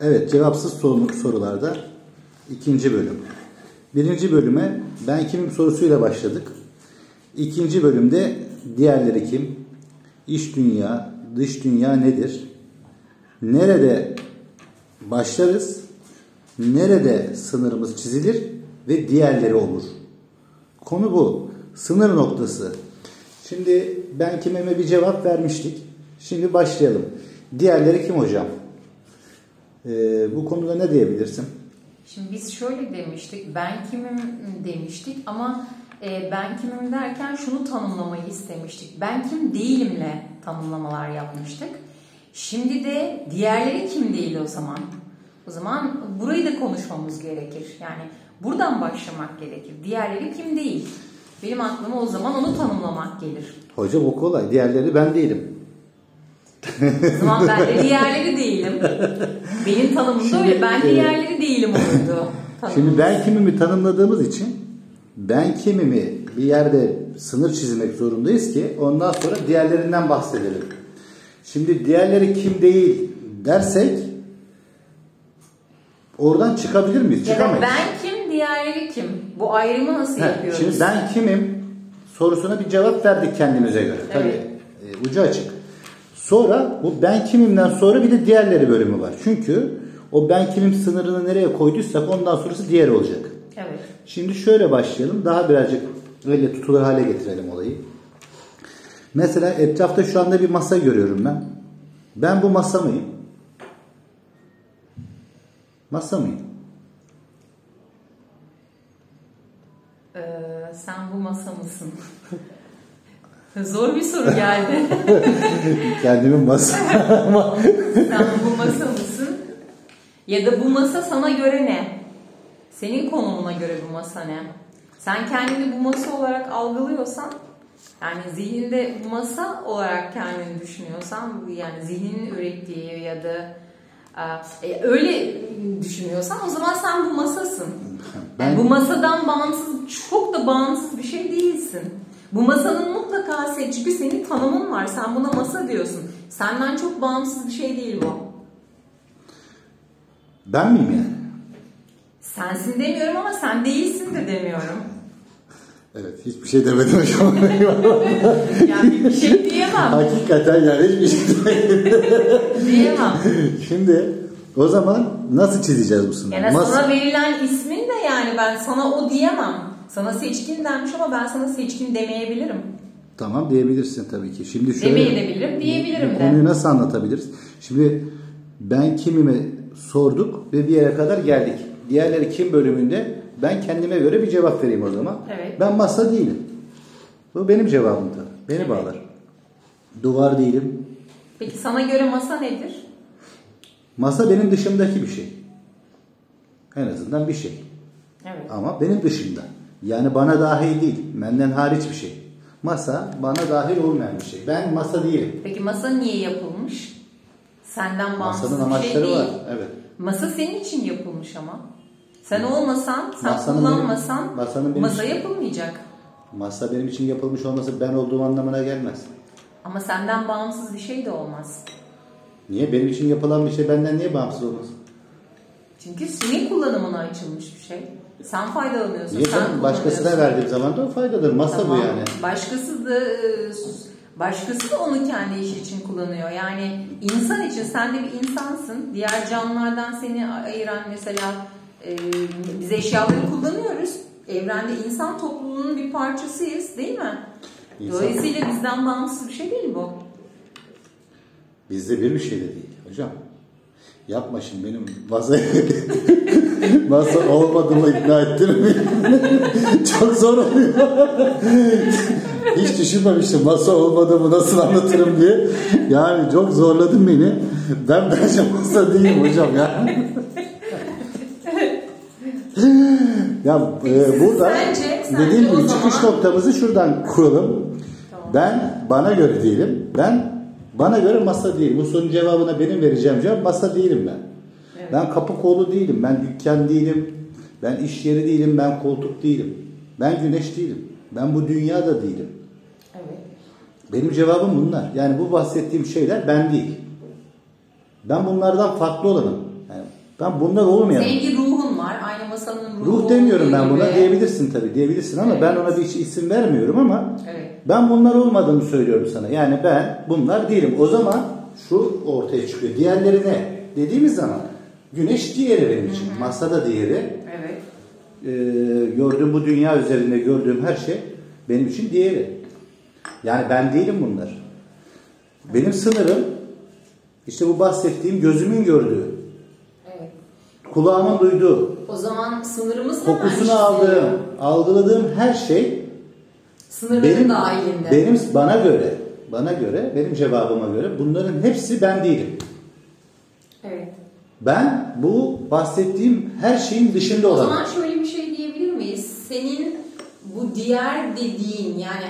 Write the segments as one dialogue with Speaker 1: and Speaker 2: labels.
Speaker 1: Evet, cevapsız soru, sorularda ikinci bölüm. Birinci bölüme ben kimim sorusuyla başladık. İkinci bölümde diğerleri kim? İç dünya, dış dünya nedir? Nerede başlarız? Nerede sınırımız çizilir ve diğerleri olur? Konu bu. Sınır noktası. Şimdi ben kimime bir cevap vermiştik. Şimdi başlayalım. Diğerleri kim hocam? Ee, bu konuda ne diyebilirsin?
Speaker 2: Şimdi biz şöyle demiştik, ben kimim demiştik ama e, ben kimim derken şunu tanımlamayı istemiştik. Ben kim değilimle tanımlamalar yapmıştık. Şimdi de diğerleri kim değil o zaman. O zaman burayı da konuşmamız gerekir. Yani buradan başlamak gerekir. Diğerleri kim değil. Benim aklıma o zaman onu tanımlamak gelir.
Speaker 1: Hocam o kolay. Diğerleri ben değilim.
Speaker 2: O zaman ben de diğerleri değilim. Benim tanımım da
Speaker 1: Şimdi,
Speaker 2: öyle. Ben
Speaker 1: e,
Speaker 2: diğerleri değilim olurdu.
Speaker 1: Şimdi ben kimimi tanımladığımız için ben kimimi bir yerde sınır çizmek zorundayız ki ondan sonra diğerlerinden bahsedelim. Şimdi diğerleri kim değil dersek oradan çıkabilir miyiz?
Speaker 2: Ya
Speaker 1: Çıkamayız.
Speaker 2: ben kim, diğerleri kim? Bu ayrımı nasıl yapıyoruz?
Speaker 1: Şimdi ben kimim sorusuna bir cevap verdik kendimize göre. Tabii
Speaker 2: Evet.
Speaker 1: e, ucu açık. Sonra bu ben kimimden sonra bir de diğerleri bölümü var. Çünkü o ben kimim sınırını nereye koyduysak ondan sonrası diğer olacak.
Speaker 2: Evet.
Speaker 1: Şimdi şöyle başlayalım. Daha birazcık öyle tutulur hale getirelim olayı. Mesela etrafta şu anda bir masa görüyorum ben. Ben bu masa mıyım? Masa mıyım?
Speaker 2: Ee, sen bu masa mısın? Zor bir soru geldi.
Speaker 1: Kendimi masa.
Speaker 2: sen bu masa mısın? Ya da bu masa sana göre ne? Senin konumuna göre bu masa ne? Sen kendini bu masa olarak algılıyorsan yani zihninde bu masa olarak kendini düşünüyorsan yani zihninin ürettiği ya da e, öyle düşünüyorsan o zaman sen bu masasın. Yani bu masadan bağımsız, çok da bağımsız bir şey değilsin. Bu masanın mutlaka sen, çünkü senin tanımın var. Sen buna masa diyorsun. Senden çok bağımsız bir şey değil bu.
Speaker 1: Ben miyim yani?
Speaker 2: Sensin demiyorum ama sen değilsin de demiyorum.
Speaker 1: Evet hiçbir şey demedim şu an.
Speaker 2: Yani bir şey diyemem.
Speaker 1: Hakikaten yani hiçbir şey
Speaker 2: diyemem.
Speaker 1: Şimdi o zaman nasıl çizeceğiz bu sınırı?
Speaker 2: Yani
Speaker 1: Mas-
Speaker 2: sana verilen ismin de yani ben sana o diyemem. Sana seçkin denmiş ama ben sana seçkin demeyebilirim.
Speaker 1: Tamam diyebilirsin tabii ki. Şimdi şöyle
Speaker 2: Demeyebilirim, diyebilirim de.
Speaker 1: konuyu nasıl anlatabiliriz? Şimdi ben kimimi sorduk ve bir yere kadar geldik. Diğerleri kim bölümünde ben kendime göre bir cevap vereyim o zaman.
Speaker 2: Evet.
Speaker 1: Ben masa değilim. Bu benim cevabım da. Beni
Speaker 2: Evet.
Speaker 1: bağlar. Duvar değilim.
Speaker 2: Peki sana göre masa nedir?
Speaker 1: Masa benim dışımdaki bir şey. En azından bir şey.
Speaker 2: Evet.
Speaker 1: Ama benim dışımda. Yani bana dahil değil. Benden hariç bir şey. Masa bana dahil olmayan bir şey. Ben masa değilim.
Speaker 2: Peki masa niye yapılmış? Senden bağımsız
Speaker 1: Masanın
Speaker 2: bir şey
Speaker 1: amaçları
Speaker 2: değil.
Speaker 1: var. Evet.
Speaker 2: Masa senin için yapılmış ama. Sen olmasan, sen
Speaker 1: Masanın
Speaker 2: kullanmasan
Speaker 1: benim- masanın benim
Speaker 2: masa
Speaker 1: için-
Speaker 2: yapılmayacak.
Speaker 1: Masa benim için yapılmış olması ben olduğum anlamına gelmez.
Speaker 2: Ama senden bağımsız bir şey de olmaz.
Speaker 1: Niye? Benim için yapılan bir şey benden niye bağımsız olmaz?
Speaker 2: Çünkü senin kullanımına açılmış bir şey. Sen faydalanıyorsun.
Speaker 1: Niye
Speaker 2: sen?
Speaker 1: Başkasına
Speaker 2: kullanıyorsun.
Speaker 1: verdiğim zaman da o faydadır. Masa
Speaker 2: Tamam.
Speaker 1: bu yani.
Speaker 2: Başkası da başkası da onu kendi işi için kullanıyor. Yani insan için sen de bir insansın. Diğer canlılardan seni ayıran mesela e, biz eşyaları kullanıyoruz. Evrende insan topluluğunun bir parçasıyız değil mi?
Speaker 1: İnsan-
Speaker 2: Dolayısıyla bizden bağımsız bir şey değil bu.
Speaker 1: Bizde bir bir şey de değil hocam. Yapma şimdi benim masa masa olmadığımı ikna ettirmeyin. Çok zor oluyor. Hiç düşünmemiştim masa olmadığımı nasıl anlatırım diye. Yani çok zorladın beni. Ben bence masa değilim hocam ya. ya e, burada
Speaker 2: Sence- sence
Speaker 1: dediğim gibi
Speaker 2: zaman-
Speaker 1: çıkış noktamızı şuradan kuralım. Ben bana göre değilim. Ben bana göre masa değilim. Bu sorunun cevabına benim vereceğim cevap masa değilim ben.
Speaker 2: Evet.
Speaker 1: Ben kapı kolu değilim. Ben dükkan değilim. Ben iş yeri değilim. Ben koltuk değilim. Ben güneş değilim. Ben bu dünyada değilim.
Speaker 2: Evet.
Speaker 1: Benim cevabım bunlar. Yani bu bahsettiğim şeyler ben değil. Ben bunlardan farklı olanım. Ben bunlar olmayan.
Speaker 2: Bir ruhun var. Aynı masanın ruhu
Speaker 1: Ruh demiyorum ben buna
Speaker 2: gibi.
Speaker 1: diyebilirsin tabii diyebilirsin ama
Speaker 2: Evet.
Speaker 1: ben ona bir isim vermiyorum ama
Speaker 2: Evet.
Speaker 1: ben bunlar olmadığını söylüyorum sana. Yani ben bunlar değilim. O zaman şu ortaya çıkıyor. Diğerleri ne? Dediğimiz zaman güneş diğeri benim için. Masada diğeri.
Speaker 2: Evet.
Speaker 1: Ee, gördüğüm bu dünya üzerinde gördüğüm her şey benim için diğeri. Yani ben değilim bunlar. Benim sınırım işte bu bahsettiğim gözümün gördüğü. Kulağımın duyduğu,
Speaker 2: O zaman sınırımız hemen
Speaker 1: kokusunu
Speaker 2: işte.
Speaker 1: aldığım, algıladığım her şey
Speaker 2: Sınırların
Speaker 1: benim
Speaker 2: dahilinde.
Speaker 1: benim bana göre, bana göre, benim cevabıma göre bunların hepsi ben değilim.
Speaker 2: Evet.
Speaker 1: Ben bu bahsettiğim her şeyin dışında
Speaker 2: O
Speaker 1: olan.
Speaker 2: zaman şöyle bir şey diyebilir miyiz? Senin bu diğer dediğin yani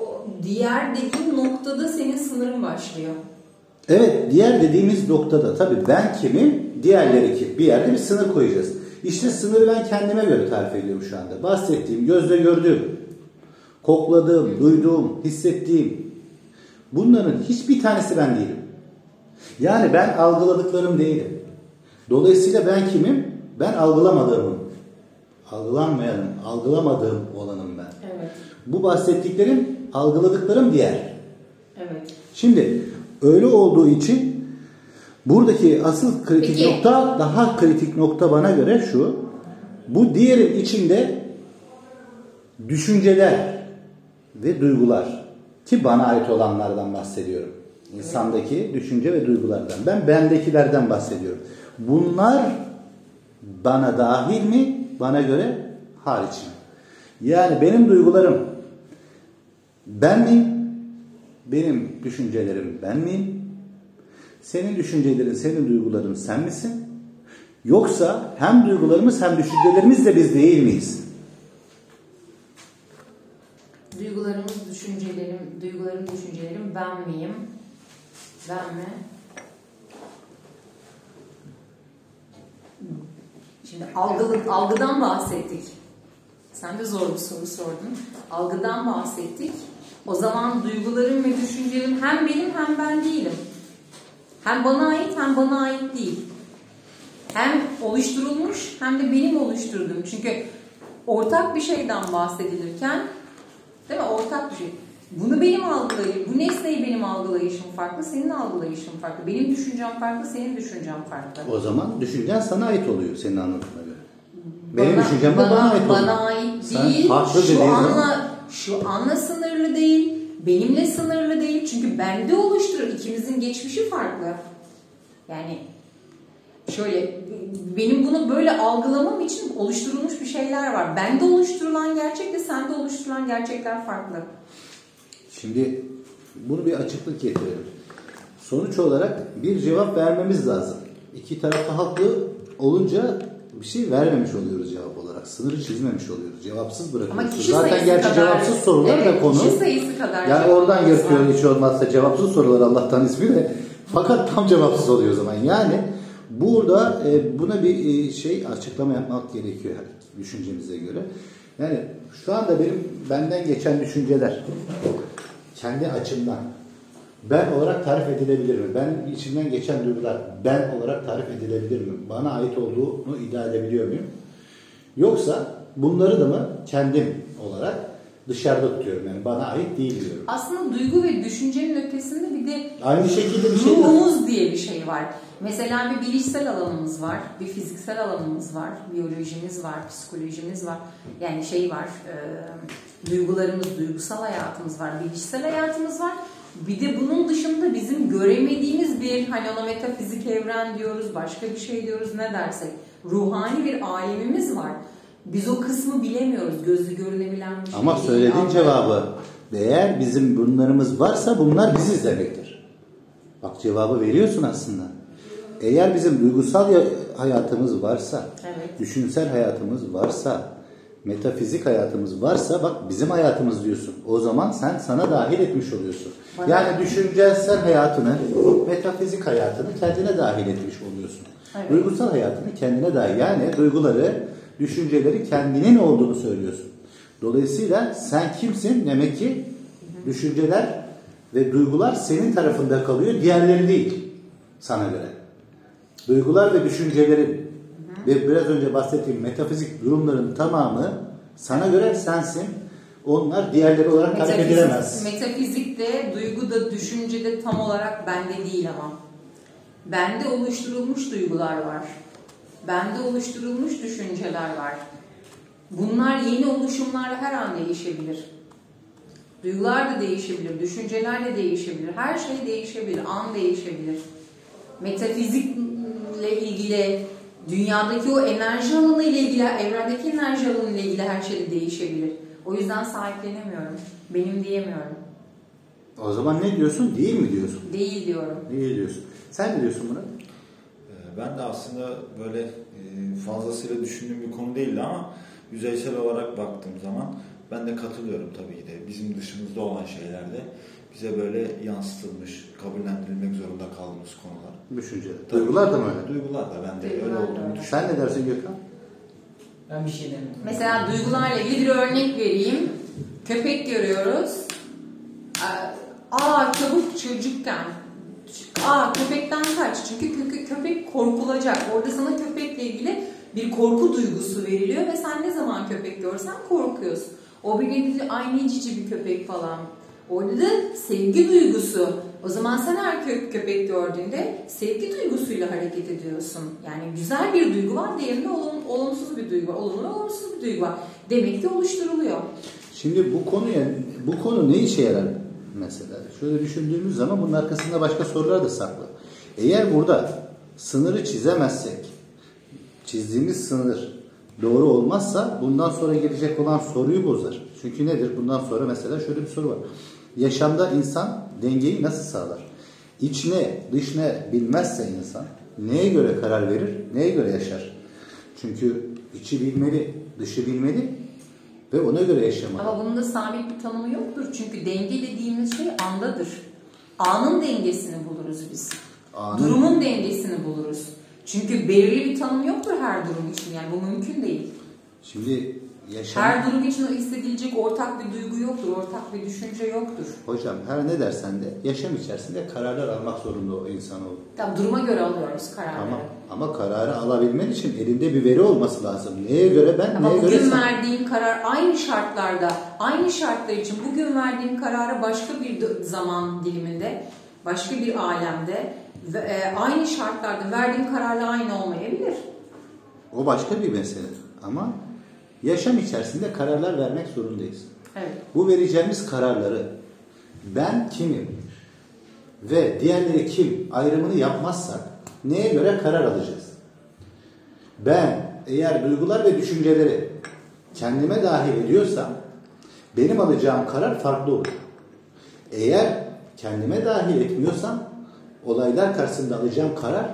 Speaker 2: o diğer dediğin noktada senin sınırın başlıyor.
Speaker 1: Evet, diğer dediğimiz noktada tabii ben kimim, diğerleri kim? Bir yerde bir sınır koyacağız. İşte sınırı ben kendime göre tarif ediyorum şu anda. Bahsettiğim, gözle gördüğüm, kokladığım, duyduğum, hissettiğim bunların hiçbir tanesi ben değilim. Yani ben algıladıklarım değilim. Dolayısıyla ben kimim? Ben algılamadığımım. Algılanmayanım, algılamadığım olanım ben.
Speaker 2: Evet.
Speaker 1: Bu bahsettiklerim, algıladıklarım diğer.
Speaker 2: Evet.
Speaker 1: Şimdi öyle olduğu için buradaki asıl kritik
Speaker 2: Peki.
Speaker 1: nokta daha kritik nokta bana göre şu. Bu diğerin içinde düşünceler ve duygular ki bana ait olanlardan bahsediyorum. İnsandaki düşünce ve duygulardan. Ben bendekilerden bahsediyorum. Bunlar bana dahil mi? Bana göre hariç mi? Yani benim duygularım ben miyim? Benim düşüncelerim ben miyim? Senin düşüncelerin, senin duyguların sen misin? Yoksa hem duygularımız hem düşüncelerimiz de biz değil miyiz?
Speaker 2: Duygularımız, düşüncelerim, duygularım, düşüncelerim ben miyim? Ben mi? Şimdi algı, algıdan bahsettik. Sen de zor bir soru sordun. Algıdan bahsettik. O zaman duygularım ve düşüncelerim hem benim hem ben değilim. Hem bana ait hem bana ait değil. Hem oluşturulmuş hem de benim oluşturduğum. Çünkü ortak bir şeyden bahsedilirken değil mi? Ortak bir şey. Bunu benim algılayışım, bu nesneyi benim algılayışım farklı, senin algılayışın farklı. Benim düşüncem farklı, senin düşüncen farklı.
Speaker 1: O zaman düşüncen sana ait oluyor senin anladığına göre. Benim
Speaker 2: Bana-
Speaker 1: düşüncem de bana, ait oluyor.
Speaker 2: Bana ait
Speaker 1: Sen
Speaker 2: değil.
Speaker 1: farklı
Speaker 2: Şu anla, şu anla sınırlı değil. Benimle sınırlı değil. Çünkü bende oluşturur. İkimizin geçmişi farklı. Yani şöyle benim bunu böyle algılamam için oluşturulmuş bir şeyler var. Bende oluşturulan gerçekle sende oluşturulan gerçekler farklı.
Speaker 1: Şimdi bunu bir açıklık getirelim. Sonuç olarak bir cevap vermemiz lazım. İki tarafta haklı olunca bir şey vermemiş oluyoruz cevap olarak. Sınırı çizmemiş oluyoruz. Cevapsız bırakıyoruz. Zaten gerçi
Speaker 2: kadar,
Speaker 1: cevapsız sorular
Speaker 2: evet,
Speaker 1: da konu.
Speaker 2: Kişi sayısı kadar.
Speaker 1: Yani oradan yapıyor hiç olmazsa cevapsız sorular Allah'tan ismi de. Fakat tam cevapsız oluyor o zaman. Yani burada e, buna bir e, şey açıklama yapmak gerekiyor düşüncemize göre. Yani şu anda benim benden geçen düşünceler kendi açımdan ben olarak tarif edilebilir mi? Ben içimden geçen duygular ben olarak tarif edilebilir mi? Bana ait olduğunu iddia edebiliyor muyum? Yoksa bunları da mı kendim olarak dışarıda tutuyorum yani bana ait değil diyorum.
Speaker 2: Aslında duygu ve düşüncenin ötesinde bir de
Speaker 1: Aynı şekilde bir şey
Speaker 2: ruhumuz diye bir şey var. Mesela bir bilişsel alanımız var, bir fiziksel alanımız var, biyolojimiz var, psikolojimiz var. Yani şey var, e, duygularımız, duygusal hayatımız var, bilişsel hayatımız var. Bir de bunun dışında bizim göremediğimiz bir, hani ona metafizik evren diyoruz, başka bir şey diyoruz ne dersek. Ruhani bir alemimiz var. Biz o kısmı bilemiyoruz, gözü görülebilen bir şey
Speaker 1: Ama
Speaker 2: değil.
Speaker 1: söylediğin
Speaker 2: Ama-
Speaker 1: cevabı eğer bizim bunlarımız varsa bunlar biziz demektir. Bak cevabı veriyorsun aslında. Eğer bizim duygusal ya- hayatımız varsa,
Speaker 2: Evet.
Speaker 1: düşünsel hayatımız varsa, metafizik hayatımız varsa bak bizim hayatımız diyorsun. O zaman sen sana dahil etmiş oluyorsun.
Speaker 2: Bana-
Speaker 1: Yani düşüncesel hayatını, metafizik hayatını kendine dahil etmiş oluyorsun.
Speaker 2: Evet.
Speaker 1: Duygusal hayatını kendine dahil. Yani duyguları, düşünceleri kendinin olduğunu söylüyorsun. Dolayısıyla sen kimsin? Demek ki düşünceler ve duygular senin tarafında kalıyor, diğerleri değil sana göre. duygular ve düşüncelerin ve biraz önce bahsettiğim metafizik durumların tamamı sana göre sensin. Onlar diğerleri olarak hareket edilemez.
Speaker 2: metafizikte, duyguda, düşüncede tam olarak bende değil ama. Bende oluşturulmuş duygular var. Bende oluşturulmuş düşünceler var. Bunlar yeni oluşumlarla her an değişebilir. Duygular da değişebilir, düşünceler de değişebilir, her şey değişebilir, an değişebilir. Metafizikle ilgili, dünyadaki o enerji alanı ile ilgili, evrendeki enerji alanı ile ilgili her şey de değişebilir. O yüzden sahiplenemiyorum, benim diyemiyorum.
Speaker 1: O zaman ne diyorsun? Değil mi diyorsun?
Speaker 2: Değil diyorum.
Speaker 1: Değil diyorsun. Sen ne diyorsun buna?
Speaker 3: Ee, Ben de aslında böyle e, fazlasıyla düşündüğüm bir konu değildi ama yüzeysel olarak baktığım zaman ben de katılıyorum tabii ki de. Bizim dışımızda olan şeylerde bize böyle yansıtılmış, kabullendirilmek zorunda kaldığımız konular.
Speaker 1: Düşünce.
Speaker 3: Tabii.
Speaker 1: Duygular da mı öyle?
Speaker 3: Duygular da ben de
Speaker 2: Duygular
Speaker 3: öyle olduğunu düşünüyorum.
Speaker 1: Sen ne dersin Gökhan?
Speaker 4: Ben bir şey demiyorum.
Speaker 2: Mesela duygularla ilgili bir örnek vereyim. Köpek görüyoruz. Aa çabuk çocukken. Aa köpekten kaç. Çünkü kö- köpek korkulacak. Orada sana köpekle ilgili bir korku duygusu veriliyor ve sen ne zaman köpek görsen korkuyorsun. O bir nevi aynı cici bir köpek falan. Orada da sevgi duygusu. O zaman sen her kö- köpek gördüğünde sevgi duygusuyla hareket ediyorsun. Yani güzel bir duygu var, diğerinde olum, olumsuz bir duygu var. Olumlu olumsuz bir duygu var. Demek ki oluşturuluyor.
Speaker 1: Şimdi bu konuya bu konu ne işe yarar mesela? Şöyle düşündüğümüz zaman bunun arkasında başka sorular da saklı. Eğer burada sınırı çizemezsek, çizdiğimiz sınır doğru olmazsa bundan sonra gelecek olan soruyu bozar. Çünkü nedir? Bundan sonra mesela şöyle bir soru var. Yaşamda insan dengeyi nasıl sağlar? İç ne, dış ne bilmezse insan neye göre karar verir, neye göre yaşar? Çünkü içi bilmeli, dışı bilmeli ve ona göre yaşamalı.
Speaker 2: Ama bunun da sabit bir tanımı yoktur. Çünkü denge dediğimiz şey andadır. Anın dengesini buluruz biz.
Speaker 1: Anın-
Speaker 2: Durumun dengesini buluruz. Çünkü belirli bir tanım yoktur her durum için. Yani bu mümkün değil.
Speaker 1: Şimdi yaşam...
Speaker 2: Her durum için hissedilecek ortak bir duygu yoktur. Ortak bir düşünce yoktur.
Speaker 1: Hocam her ne dersen de yaşam içerisinde kararlar almak zorunda o insanoğlu.
Speaker 2: Tabii duruma göre alıyoruz kararları.
Speaker 1: Ama, ama kararı alabilmen için elinde bir veri olması lazım. Neye göre ben,
Speaker 2: Ama
Speaker 1: neye göre
Speaker 2: bugün
Speaker 1: sen?
Speaker 2: verdiğim karar aynı şartlarda, aynı şartlar için bugün verdiğim kararı başka bir zaman diliminde, başka bir alemde ve e, aynı şartlarda verdiğim kararla aynı olmayabilir.
Speaker 1: O başka bir mesele. Ama yaşam içerisinde kararlar vermek zorundayız.
Speaker 2: Evet.
Speaker 1: Bu vereceğimiz kararları ben kimim ve diğerleri kim ayrımını yapmazsak neye göre karar alacağız? Ben eğer duygular ve düşünceleri kendime dahil ediyorsam benim alacağım karar farklı olur. Eğer kendime dahil etmiyorsam olaylar karşısında alacağım karar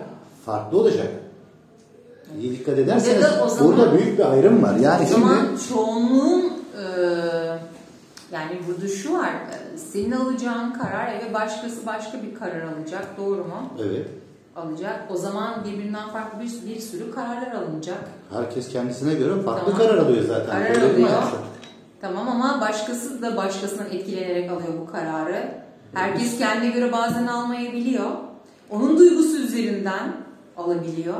Speaker 1: farklı olacak. İyi dikkat ederseniz
Speaker 2: zaman-
Speaker 1: burada büyük bir ayrım var. Yani
Speaker 2: o zaman
Speaker 1: şimdi
Speaker 2: çoğunluğun e, yani burada şu var, e, senin alacağın karar ve başkası başka bir karar alacak, doğru mu?
Speaker 1: evet
Speaker 2: Alacak. O zaman birbirinden farklı bir, bir sürü kararlar alınacak.
Speaker 1: herkes kendisine göre farklı
Speaker 2: Tamam.
Speaker 1: karar alıyor zaten.
Speaker 2: Karar
Speaker 1: Öyle değil mi
Speaker 2: alıyor. Tamam ama başkası da başkasından etkilenerek alıyor bu kararı. Herkes kendine göre bazen almayabiliyor. Onun duygusu üzerinden alabiliyor.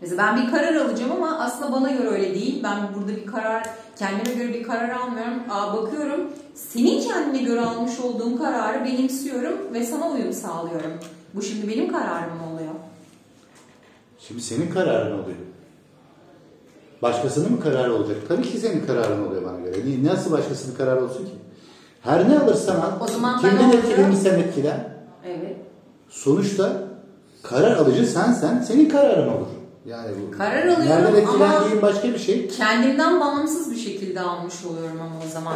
Speaker 2: Mesela ben bir karar alacağım ama aslında bana göre öyle değil. Ben burada bir karar, kendime göre bir karar almıyorum. Aa, bakıyorum, senin kendine göre almış olduğun kararı benimsiyorum ve sana uyum sağlıyorum. Bu şimdi benim kararım mı oluyor?
Speaker 1: Şimdi senin kararın oluyor. Başkasının mı kararı olacak? Tabii ki senin kararın oluyor bana göre. Ni- Nasıl başkasının kararı olsun ki? Her ne alırsan al,
Speaker 2: O zaman
Speaker 1: kimden etkilenirsen etkilen.
Speaker 2: Evet.
Speaker 1: Sonuçta karar alıcı sensen, senin kararın olur. Yani bu.
Speaker 2: Karar alıyorum ama-
Speaker 1: başka bir şey.
Speaker 2: Kendimden bağımsız bir şekilde almış oluyorum ama o zaman.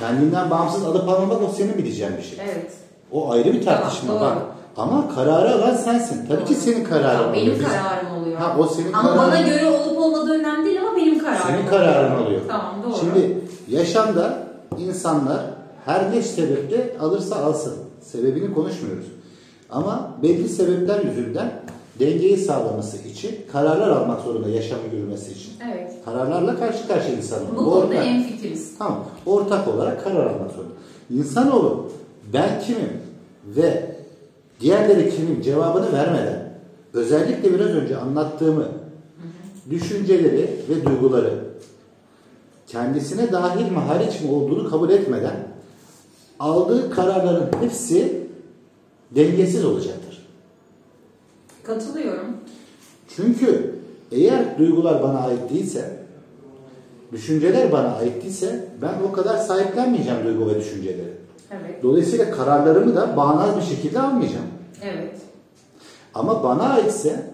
Speaker 1: Kendinden bağımsız alıp almamak o senin bileceğin bir şey.
Speaker 2: Evet.
Speaker 1: O ayrı bir tartışma
Speaker 2: Tamam,
Speaker 1: bak. Ama kararı alan sensin. Tabii ki senin kararın oluyor.
Speaker 2: Benim kararım oluyor.
Speaker 1: Ha, o senin
Speaker 2: ama
Speaker 1: kararın.
Speaker 2: bana göre olup olmadığı önemli değil ama benim kararım
Speaker 1: Senin
Speaker 2: oluyor.
Speaker 1: kararın oluyor.
Speaker 2: Tamam doğru.
Speaker 1: Şimdi yaşamda insanlar her ne sebeple alırsa alsın. Sebebini konuşmuyoruz. Ama belli sebepler yüzünden dengeyi sağlaması için kararlar almak zorunda yaşamı yürümesi için.
Speaker 2: Evet.
Speaker 1: Kararlarla karşı karşıya insanoğlu.
Speaker 2: Bu konuda en fikiriz.
Speaker 1: Tamam. Ortak olarak karar almak zorunda. İnsanoğlu ben kimim ve diğerleri kimim cevabını vermeden özellikle biraz önce anlattığımı düşünceleri ve duyguları kendisine dahil mi hariç mi olduğunu kabul etmeden aldığı kararların hepsi dengesiz olacaktır.
Speaker 2: Katılıyorum.
Speaker 1: Çünkü eğer duygular bana ait değilse, düşünceler bana ait değilse ben o kadar sahiplenmeyeceğim duygu ve düşünceleri.
Speaker 2: Evet.
Speaker 1: Dolayısıyla kararlarımı da bağnaz bir şekilde almayacağım.
Speaker 2: Evet.
Speaker 1: Ama bana aitse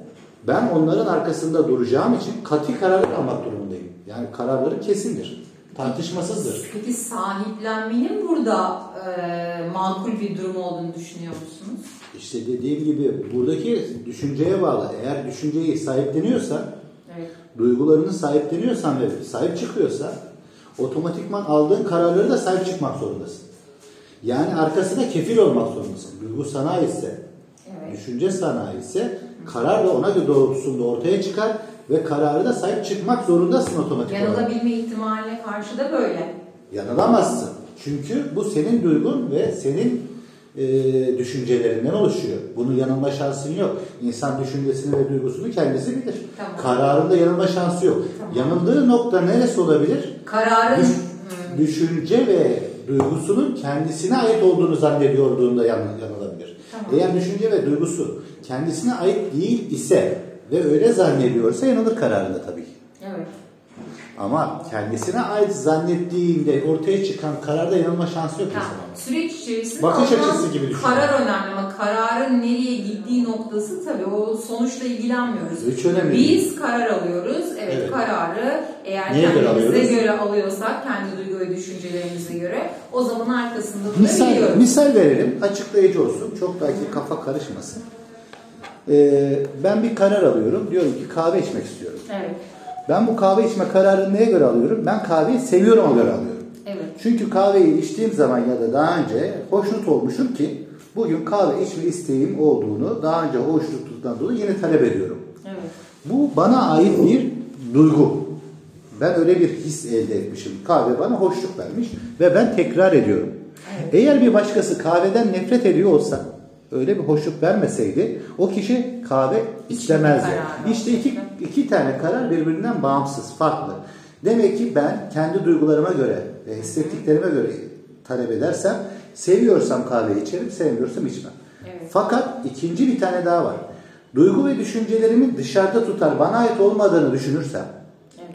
Speaker 1: ben onların arkasında duracağım için katı kararlar almak durumundayım. Yani kararları kesindir. Tartışmasızdır.
Speaker 2: Peki sahiplenmenin burada e, makul bir durum olduğunu düşünüyor musunuz?
Speaker 1: İşte dediğim gibi buradaki düşünceye bağlı. Eğer düşünceyi sahipleniyorsa,
Speaker 2: Evet.
Speaker 1: duygularını sahipleniyorsan ve sahip çıkıyorsa otomatikman aldığın kararları da sahip çıkmak zorundasın. Yani arkasına kefil olmak zorundasın. Duygu sana aitse,
Speaker 2: Evet.
Speaker 1: düşünce sana aitse karar da ona göre doğrultusunda ortaya çıkar ve kararı da sahip çıkmak zorundasın otomatik olarak.
Speaker 2: Yanılabilme ihtimaline karşı da böyle.
Speaker 1: Yanılamazsın. Çünkü bu senin duygun ve senin e, düşüncelerinden oluşuyor. Bunun yanılma şansın yok. İnsan düşüncesini ve duygusunu kendisi bilir.
Speaker 2: Tamam.
Speaker 1: Kararında yanılma şansı yok.
Speaker 2: Tamam.
Speaker 1: Yanıldığı nokta neresi olabilir?
Speaker 2: Kararın
Speaker 1: Düş-
Speaker 2: Hı.
Speaker 1: düşünce ve duygusunun kendisine ait olduğunu zannediyorduğunda yan, yanılabilir.
Speaker 2: Tamam.
Speaker 1: Eğer düşünce ve duygusu kendisine ait değil ise ve öyle zannediyorsa yanılır kararında tabii ki.
Speaker 2: Evet.
Speaker 1: Ama kendisine ait zannettiğinde ortaya çıkan kararda yanılma şansı yok
Speaker 2: Tamam.
Speaker 1: insanın.
Speaker 2: Süreç içerisinde
Speaker 1: Bakış açısı gibi düşün.
Speaker 2: karar önemli ama kararın nereye gittiği noktası tabii o sonuçla ilgilenmiyoruz.
Speaker 1: Hiç önemli değil.
Speaker 2: Biz karar alıyoruz. Evet,
Speaker 1: Evet.
Speaker 2: kararı eğer
Speaker 1: Neye göre
Speaker 2: kendimize
Speaker 1: alıyoruz?
Speaker 2: göre alıyorsak, kendi duygu ve düşüncelerimize göre o zaman arkasında
Speaker 1: Misal,
Speaker 2: durabiliyoruz.
Speaker 1: misal verelim, açıklayıcı olsun. Çok belki kafa karışmasın. Ee, ben bir karar alıyorum. Diyorum ki kahve içmek istiyorum.
Speaker 2: Evet.
Speaker 1: Ben bu kahve içme kararını neye göre alıyorum? Ben kahveyi seviyorum göre alıyorum.
Speaker 2: Evet.
Speaker 1: Çünkü kahveyi içtiğim zaman ya da daha önce hoşnut olmuşum ki bugün kahve içme isteğim olduğunu daha önce hoşnutluktan dolayı yine talep ediyorum.
Speaker 2: Evet.
Speaker 1: Bu bana ait bir duygu. Ben öyle bir his elde etmişim. Kahve bana hoşluk vermiş ve ben tekrar ediyorum.
Speaker 2: Evet.
Speaker 1: Eğer bir başkası kahveden nefret ediyor olsa, öyle bir hoşluk vermeseydi o kişi kahve istemezdi. İşte iki, iki tane karar birbirinden bağımsız, farklı. Demek ki ben kendi duygularıma göre ve hissettiklerime göre talep edersem seviyorsam kahve içerim, sevmiyorsam içmem.
Speaker 2: Evet.
Speaker 1: Fakat ikinci bir tane daha var. Duygu ve düşüncelerimi dışarıda tutar, bana ait olmadığını düşünürsem
Speaker 2: Evet.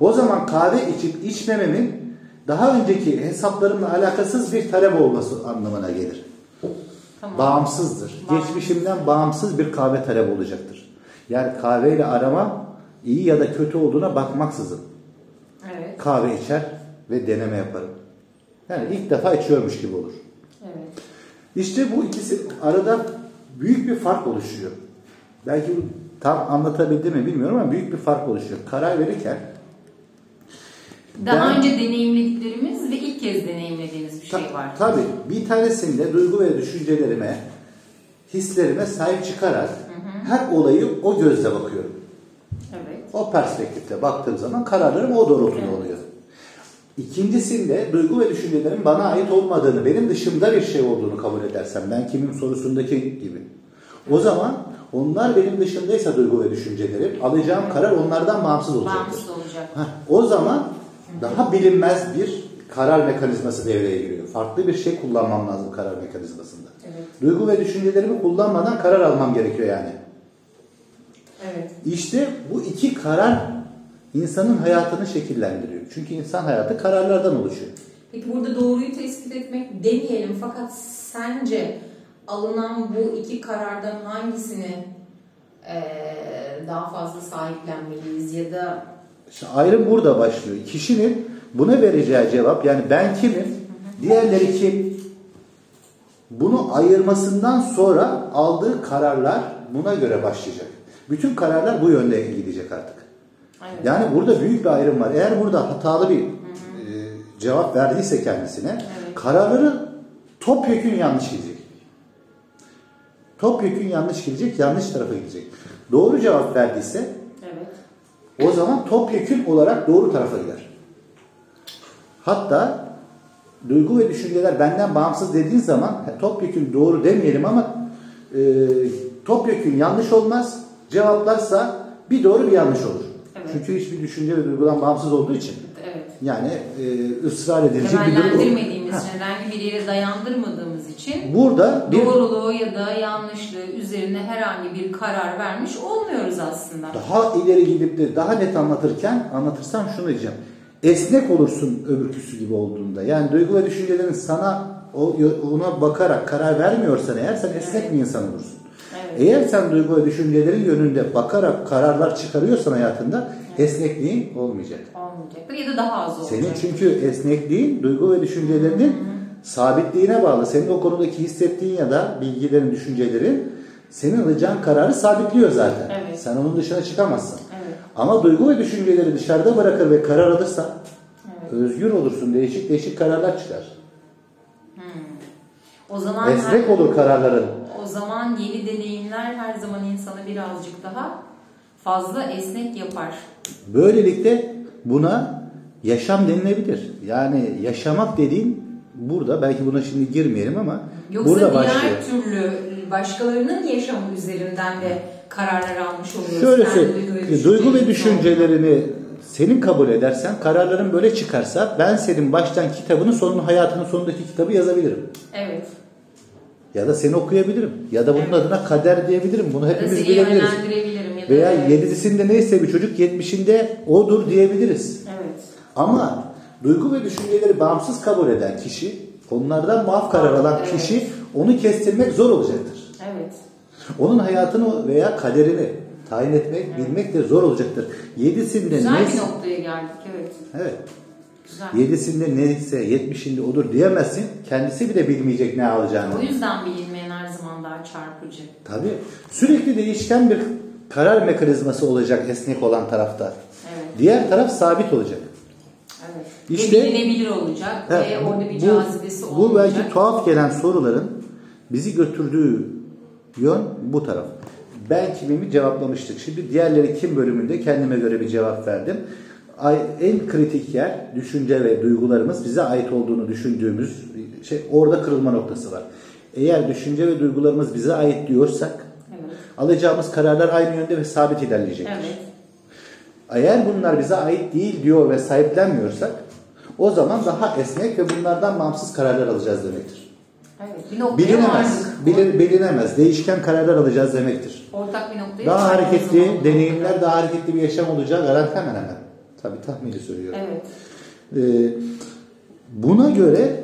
Speaker 1: o zaman kahve içip içmememin daha önceki hesaplarımla alakasız bir talep olması anlamına gelir.
Speaker 2: Tamam.
Speaker 1: Bağımsızdır.
Speaker 2: Bağımsız.
Speaker 1: Geçmişimden bağımsız bir kahve talebi olacaktır. Yani kahveyle arama iyi ya da kötü olduğuna bakmaksızın
Speaker 2: Evet.
Speaker 1: kahve içer ve deneme yaparım. Yani ilk defa içiyormuş gibi olur.
Speaker 2: Evet.
Speaker 1: İşte bu ikisi arada büyük bir fark oluşuyor. Belki tam anlatabildim mi bilmiyorum ama büyük bir fark oluşuyor. Karar verirken
Speaker 2: Daha
Speaker 1: Ben-
Speaker 2: önce deneyimlediklerimiz ve ilk kez deneyimlediğiniz bir şey
Speaker 1: Ta-
Speaker 2: var.
Speaker 1: Tabii. Bir tanesinde duygu ve düşüncelerime, hislerime sahip çıkarak her olayı o gözle bakıyorum.
Speaker 2: Evet.
Speaker 1: O perspektifle baktığım zaman kararlarım o doğrultuda
Speaker 2: Evet.
Speaker 1: oluyor. İkincisinde duygu ve düşüncelerin bana ait olmadığını, benim dışımda bir şey olduğunu kabul edersem, ben kimim sorusundaki gibi. O zaman onlar benim dışındaysa duygu ve düşüncelerim, alacağım karar onlardan bağımsız olacaktır.
Speaker 2: Bağımsız olacak.
Speaker 1: Heh, o zaman daha bilinmez bir karar mekanizması devreye giriyor. Farklı bir şey kullanmam lazım karar mekanizmasında.
Speaker 2: Evet.
Speaker 1: Duygu ve düşüncelerimi kullanmadan karar almam gerekiyor yani.
Speaker 2: Evet.
Speaker 1: İşte bu iki karar insanın hayatını şekillendiriyor. Çünkü insan hayatı kararlardan oluşuyor.
Speaker 2: Peki burada doğruyu tespit etmek demeyelim fakat sence alınan bu iki karardan hangisini eee, daha fazla sahiplenmeliyiz ya da
Speaker 1: İşte ayrım burada başlıyor. Kişinin buna vereceği cevap yani ben kimim, diğerleri kim? Bunu ayırmasından sonra aldığı kararlar buna göre başlayacak. Bütün kararlar bu yönde gidecek artık.
Speaker 2: Evet.
Speaker 1: Yani burada büyük bir ayrım var. Eğer burada hatalı bir e, cevap verdiyse kendisine
Speaker 2: Evet.
Speaker 1: kararları topyekün yanlış gidecek. Topyekün yanlış gidecek, yanlış tarafa gidecek. Doğru cevap verdiyse. O zaman topyekün olarak doğru tarafa gider. Hatta duygu ve düşünceler benden bağımsız dediğin zaman topyekün doğru demeyelim ama e, topyekün yanlış olmaz cevaplarsa bir doğru bir yanlış olur.
Speaker 2: Evet.
Speaker 1: Çünkü hiçbir düşünce ve duygudan bağımsız olduğu için.
Speaker 2: Evet.
Speaker 1: Yani e, ısrar edilecek bir durum yok.
Speaker 2: İçin, herhangi bir yere dayandırmadığımız için
Speaker 1: Burada bir
Speaker 2: doğruluğu ya da yanlışlığı üzerine herhangi bir karar vermiş olmuyoruz aslında.
Speaker 1: daha ileri gidip de daha net anlatırken anlatırsam şunu diyeceğim. Esnek olursun öbürküsü gibi olduğunda. Yani duygu ve düşüncelerin sana ona bakarak karar vermiyorsan eğer sen esnek bir insan olursun.
Speaker 2: Evet.
Speaker 1: Eğer sen duygu ve düşüncelerin yönünde bakarak kararlar çıkarıyorsan hayatında esnekliğin olmayacak.
Speaker 2: Olmayacaktır ya da daha az olacak.
Speaker 1: Senin çünkü esnekliğin duygu ve düşüncelerinin sabitliğine bağlı. Senin o konudaki hissettiğin ya da bilgilerin, düşüncelerin senin alacağın kararı sabitliyor zaten.
Speaker 2: Evet.
Speaker 1: Sen onun dışına çıkamazsın.
Speaker 2: Evet.
Speaker 1: Ama duygu ve düşünceleri dışarıda bırakır ve karar alırsan
Speaker 2: Evet.
Speaker 1: özgür olursun. Değişik değişik kararlar çıkar.
Speaker 2: O zaman
Speaker 1: Esnek olur kararların.
Speaker 2: O zaman yeni deneyimler her zaman insanı birazcık daha fazla esnek yapar.
Speaker 1: Böylelikle buna yaşam denilebilir. Yani yaşamak dediğin burada belki buna şimdi girmeyelim ama
Speaker 2: Yoksa
Speaker 1: burada
Speaker 2: diğer
Speaker 1: başlıyor.
Speaker 2: türlü başkalarının yaşamı üzerinden de kararlar almış oluyoruz.
Speaker 1: Şöyle söyleyeyim. Duygu ve düşüncelerini senin kabul edersen, kararların böyle çıkarsa ben senin baştan kitabının sonunu, hayatının sonundaki kitabı yazabilirim.
Speaker 2: Evet.
Speaker 1: Ya da seni okuyabilirim. Ya da bunun
Speaker 2: Evet.
Speaker 1: adına kader diyebilirim. Bunu hepimiz bilebiliriz.
Speaker 2: Da
Speaker 1: Veya
Speaker 2: evet.
Speaker 1: yedisinde neyse bir çocuk yetmişinde odur diyebiliriz.
Speaker 2: Evet.
Speaker 1: Ama duygu ve düşünceleri bağımsız kabul eden kişi, onlardan muaf karar alan
Speaker 2: Evet.
Speaker 1: kişi onu kestirmek zor olacaktır.
Speaker 2: Evet.
Speaker 1: Onun hayatını veya kaderini tayin etmek, bilmek de zor olacaktır. Yedisinde
Speaker 2: Güzel bir noktaya geldik. Evet.
Speaker 1: evet,
Speaker 2: Güzel.
Speaker 1: yedisinde neyse yetmişinde odur diyemezsin. Kendisi bile bilmeyecek ne alacağını.
Speaker 2: O yüzden bilinmeyen her zaman daha çarpıcı.
Speaker 1: Tabii. Sürekli değişken bir karar mekanizması olacak esnek olan tarafta.
Speaker 2: Evet.
Speaker 1: Diğer taraf sabit olacak.
Speaker 2: Evet.
Speaker 1: İşte-
Speaker 2: ve bilinebilir olacak
Speaker 1: Evet,
Speaker 2: ve orada bir
Speaker 1: bu-
Speaker 2: cazibesi
Speaker 1: Bu
Speaker 2: olmayacak.
Speaker 1: belki tuhaf gelen soruların bizi götürdüğü yön bu taraf. Ben kimimi cevaplamıştık. Şimdi diğerleri kim bölümünde kendime göre bir cevap verdim. En kritik yer düşünce ve duygularımız bize ait olduğunu düşündüğümüz şey orada kırılma noktası var. Eğer düşünce ve duygularımız bize ait diyorsak. Alacağımız kararlar aynı yönde ve sabit ilerleyecektir.
Speaker 2: Evet.
Speaker 1: Eğer bunlar bize ait değil diyor ve sahiplenmiyorsak o zaman daha esnek ve bunlardan bağımsız kararlar alacağız demektir.
Speaker 2: Evet. Bir noktaya
Speaker 1: Bilinemez, bilir, bilinemez. Değişken kararlar alacağız demektir.
Speaker 2: Ortak bir noktaya
Speaker 1: Daha hareketli, deneyimler daha hareketli bir yaşam olacağı garanti hemen hemen. Tabii tahmini söylüyorum.
Speaker 2: Evet.
Speaker 1: Ee, buna göre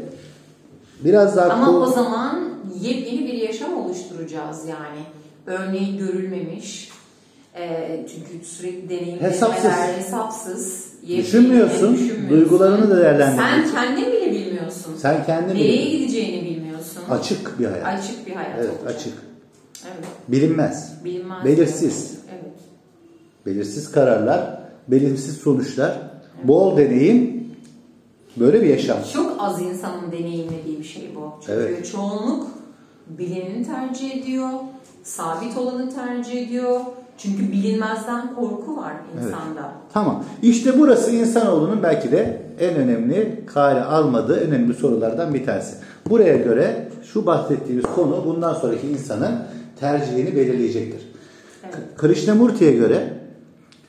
Speaker 1: biraz daha
Speaker 2: Ama o zaman yepyeni bir yaşam oluşturacağız yani. Örneği görülmemiş. Ee, çünkü sürekli deneyimlemeler
Speaker 1: Hesapsız.
Speaker 2: hesapsız.
Speaker 1: Düşünmüyorsun,
Speaker 2: düşünmüyorsun.
Speaker 1: duygularını da değerlendirmiyorsun.
Speaker 2: Sen kendin bile bilmiyorsun.
Speaker 1: sen kendini
Speaker 2: Nereye gideceğini bilmiyorsun.
Speaker 1: açık bir hayat.
Speaker 2: Açık bir hayat
Speaker 1: Evet,
Speaker 2: olacak.
Speaker 1: açık.
Speaker 2: Evet.
Speaker 1: Bilinmez.
Speaker 2: Bilinmez.
Speaker 1: Belirsiz.
Speaker 2: Evet.
Speaker 1: Belirsiz kararlar, belirsiz sonuçlar, bol deneyim, böyle bir yaşam.
Speaker 2: Çok az insanın deneyimlediği bir şey bu. Çünkü
Speaker 1: Evet.
Speaker 2: çoğunluk bilineni tercih ediyor, sabit olanı tercih ediyor. Çünkü bilinmezden korku var insanda.
Speaker 1: Tamam. İşte burası insanoğlunun belki de en önemli kale almadığı önemli sorulardan bir tanesi. Buraya göre şu bahsettiğimiz konu bundan sonraki insanın tercihini belirleyecektir.
Speaker 2: Evet.
Speaker 1: Krishnamurti'ye göre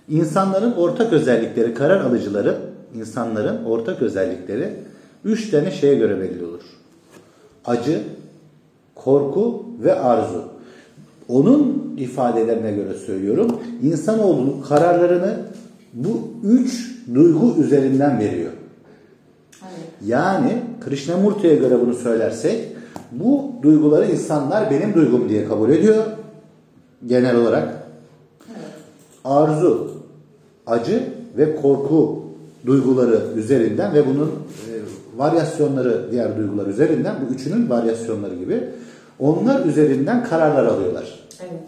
Speaker 1: insanların ortak özellikleri, karar alıcıları, insanların ortak özellikleri üç tane şeye göre belli olur. Acı, korku ve arzu. Onun ifadelerine göre söylüyorum. İnsanoğlunun kararlarını bu üç duygu üzerinden veriyor.
Speaker 2: Evet.
Speaker 1: Yani Krishnamurti'ye göre bunu söylersek bu duyguları insanlar benim duygum diye kabul ediyor genel olarak. Arzu, acı ve korku duyguları üzerinden ve bunun varyasyonları diğer duygular üzerinden bu üçünün varyasyonları gibi onlar üzerinden kararlar alıyorlar.
Speaker 2: Evet.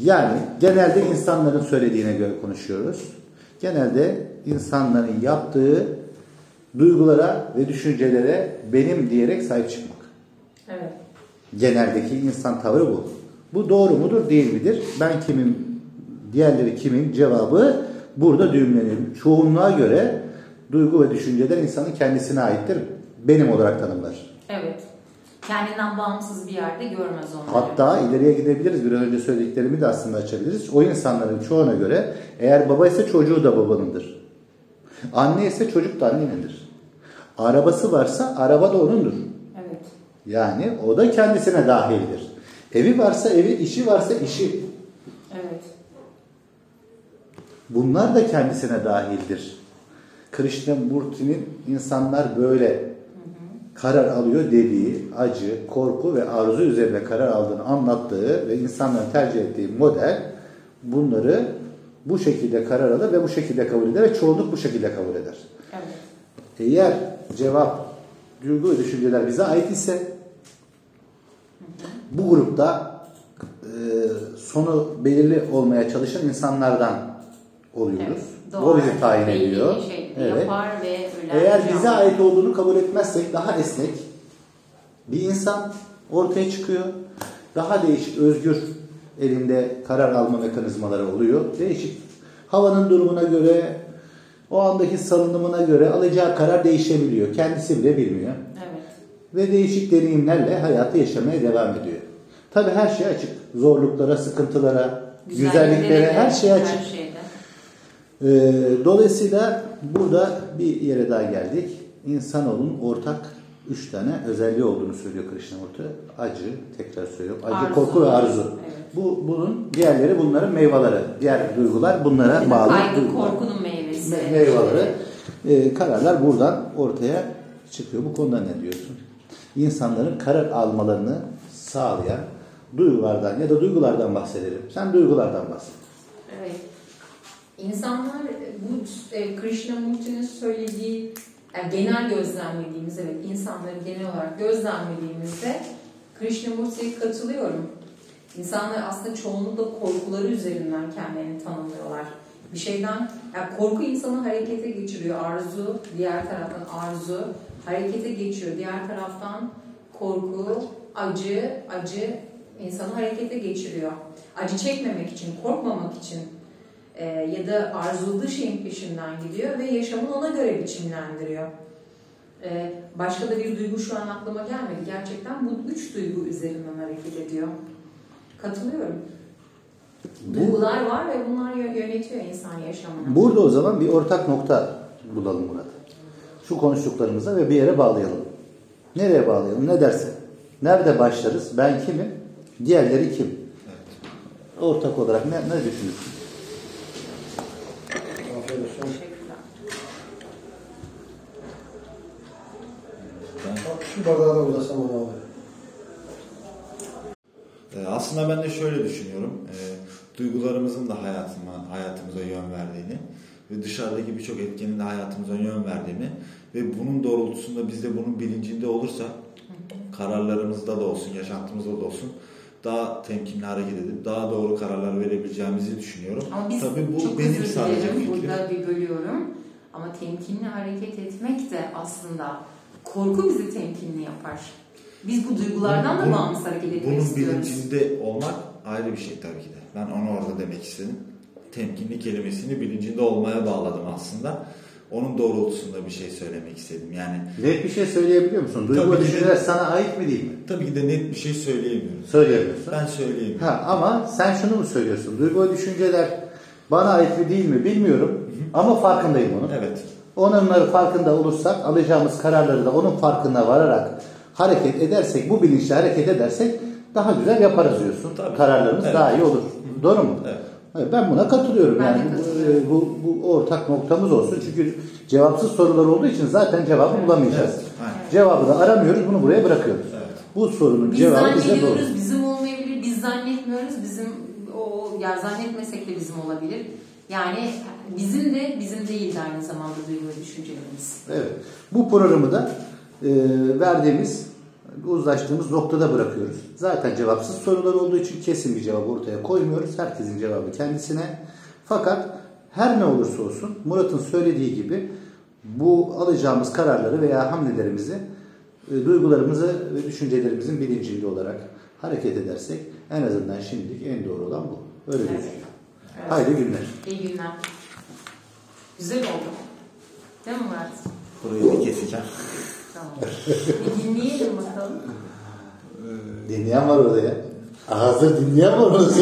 Speaker 1: Yani genelde insanların söylediğine göre konuşuyoruz. Genelde insanların yaptığı duygulara ve düşüncelere benim diyerek sahip çıkmak.
Speaker 2: Evet.
Speaker 1: Geneldeki insan tavrı bu. Bu doğru mudur değil midir? Ben kimim, diğerleri kimin cevabı burada düğümleniyor. Çoğunluğa göre duygu ve düşünceler insanın kendisine aittir. Benim olarak tanımlar.
Speaker 2: Evet. Kendinden bağımsız bir yerde görmez onları.
Speaker 1: Hatta ileriye gidebiliriz. Biraz önce söylediklerimi de aslında açabiliriz. O insanların çoğuna göre eğer baba ise çocuğu da babanındır. Anne ise çocuk da annenindir. Arabası varsa araba da onundur.
Speaker 2: Evet.
Speaker 1: Yani o da kendisine dahildir. Evi varsa evi, işi varsa işi.
Speaker 2: Evet.
Speaker 1: Bunlar da kendisine dahildir. Krishnamurti'nin insanlar böyle karar alıyor dediği acı, korku ve arzu üzerine karar aldığını anlattığı ve insanların tercih ettiği model bunları bu şekilde karar alır ve bu şekilde kabul eder ve çoğunluk bu şekilde kabul eder.
Speaker 2: Evet.
Speaker 1: Eğer cevap, duygu ve düşünceler bize ait ise bu grupta e, sonu belirli olmaya çalışan insanlardan oluyoruz.
Speaker 2: Evet.
Speaker 1: O bizi tayin
Speaker 2: belli
Speaker 1: ediyor.
Speaker 2: şey
Speaker 1: Evet.
Speaker 2: Yapar ve.
Speaker 1: Eğer bize ait olduğunu kabul etmezsek daha esnek bir insan ortaya çıkıyor. Daha değişik, özgür elinde karar alma mekanizmaları oluyor. Değişik. Havanın durumuna göre, o andaki salınımına göre alacağı karar değişebiliyor. Kendisi bile bilmiyor.
Speaker 2: Evet.
Speaker 1: Ve değişik deneyimlerle hayatı yaşamaya devam ediyor. Tabii her şey açık. Zorluklara, sıkıntılara, güzelliklere, her şey açık.
Speaker 2: Her şeyde.
Speaker 1: Ee, dolayısıyla burada bir yere daha geldik. İnsanoğlunun ortak üç tane özelliği olduğunu söylüyor Krishnamurti. Acı, tekrar söylüyorum. Acı,
Speaker 2: Arzu.
Speaker 1: korku ve arzu.
Speaker 2: Evet.
Speaker 1: Bu bunun diğerleri bunların meyveleri. Diğer duygular bunlara bağlı.
Speaker 2: Kaygı,
Speaker 1: duygular.
Speaker 2: korkunun meyvesi.
Speaker 1: Me- meyveleri. Ee, kararlar buradan ortaya çıkıyor. Bu konuda ne diyorsun? İnsanların karar almalarını sağlayan duygulardan ya da duygulardan bahsedelim. Sen duygulardan bahset.
Speaker 2: Evet. İnsanlar bu e, Krishnamurti'nin söylediği yani genel gözlemlediğimiz evet insanları genel olarak gözlemlediğimizde Krishnamurti'ye katılıyorum. İnsanlar aslında çoğunlukla korkuları üzerinden kendilerini tanımlıyorlar. Bir şeyden yani korku insanı harekete geçiriyor. Arzu diğer taraftan arzu harekete geçiyor. Diğer taraftan korku, acı, acı insanı harekete geçiriyor. Acı çekmemek için, korkmamak için e, ya da arzuladığı şeyin peşinden gidiyor ve yaşamını ona göre biçimlendiriyor. E, başka da bir duygu şu an aklıma gelmedi. Gerçekten bu üç duygu üzerinden hareket ediyor. Katılıyorum. Duygular var ve bunlar yö- yönetiyor insan yaşamını.
Speaker 1: Burada o zaman bir ortak nokta bulalım burada. Şu konuştuklarımıza ve bir yere bağlayalım. Nereye bağlayalım? Ne dersin? Nerede başlarız? Ben kimim? Diğerleri kim?
Speaker 3: Evet.
Speaker 1: Ortak olarak ne, ne düşünürsün?
Speaker 5: Afiyet olsun.
Speaker 2: Teşekkürler.
Speaker 5: Bak şu bardağı da uzasam ona abi.
Speaker 3: e, aslında ben de şöyle düşünüyorum. E, duygularımızın da hayatıma, hayatımıza yön verdiğini ve dışarıdaki birçok etkenin de hayatımıza yön verdiğini ve bunun doğrultusunda biz de bunun bilincinde olursa kararlarımızda da olsun, yaşantımızda da olsun daha temkinli hareket edip daha doğru kararlar verebileceğimizi düşünüyorum.
Speaker 2: Ama biz
Speaker 3: Tabii bu
Speaker 2: çok
Speaker 3: benim sadece fikrim.
Speaker 2: burada bir bölüyorum. Ama temkinli hareket etmek de aslında korku bizi temkinli yapar. Biz bu duygulardan da
Speaker 3: Bunun-
Speaker 2: bağımsız hareket etmek
Speaker 3: Bunun
Speaker 2: istiyoruz.
Speaker 3: bilincinde olmak ayrı bir şey tabii ki de. Ben onu orada demek istedim. Temkinli kelimesini bilincinde olmaya bağladım aslında. Onun doğrultusunda bir şey söylemek istedim. Yani
Speaker 1: Net bir şey söyleyebiliyor musun? Duygu ve düşünceler sana ait mi değil mi?
Speaker 3: tabii ki de net bir şey söyleyemiyorum.
Speaker 1: Söyleyemiyorsun.
Speaker 3: Ben söyleyemiyorum.
Speaker 1: Ha, ama sen şunu mu söylüyorsun? Duygu ve düşünceler bana ait mi değil mi bilmiyorum. Ama farkındayım onun.
Speaker 3: Evet.
Speaker 1: Onların farkında olursak alacağımız kararları da onun farkına vararak hareket edersek, bu bilinçle hareket edersek daha güzel yaparız diyorsun.
Speaker 3: Tabii.
Speaker 1: Kararlarımız
Speaker 3: Evet.
Speaker 1: daha iyi olur. Doğru mu?
Speaker 3: Evet.
Speaker 1: Evet, Ben buna katılıyorum.
Speaker 2: Ben
Speaker 1: yani bu-
Speaker 2: katılıyorum.
Speaker 1: bu, bu, ortak noktamız olsun. Çünkü cevapsız sorular olduğu için zaten cevabı bulamayacağız.
Speaker 3: Evet, aynen.
Speaker 1: Cevabı da aramıyoruz, bunu buraya bırakıyoruz.
Speaker 3: Evet.
Speaker 1: Bu sorunun
Speaker 2: Biz
Speaker 1: cevabı bize doğru.
Speaker 2: bizim olmayabilir, biz zannetmiyoruz, bizim o ya zannetmesek de bizim olabilir. Yani bizim de bizim değil de aynı zamanda duygu ve düşüncelerimiz.
Speaker 1: Evet. Bu programı da e, verdiğimiz, uzlaştığımız noktada bırakıyoruz. Zaten cevapsız sorular olduğu için kesin bir cevap ortaya koymuyoruz. Herkesin cevabı kendisine. Fakat her ne olursa olsun Murat'ın söylediği gibi bu alacağımız kararları veya hamlelerimizi e, duygularımızı ve düşüncelerimizin bilincinde olarak hareket edersek en azından şimdilik en doğru olan bu. Öyle
Speaker 2: Evet.
Speaker 1: gözüküyor.
Speaker 2: Evet.
Speaker 1: Haydi günler.
Speaker 2: İyi günler. Güzel oldu. Değil mi Murat?
Speaker 3: Burayı bir keseceğim.
Speaker 2: Tamam. bir dinleyelim bakalım.
Speaker 1: Dinleyen var orada ya. Hazır dinleyen var orada.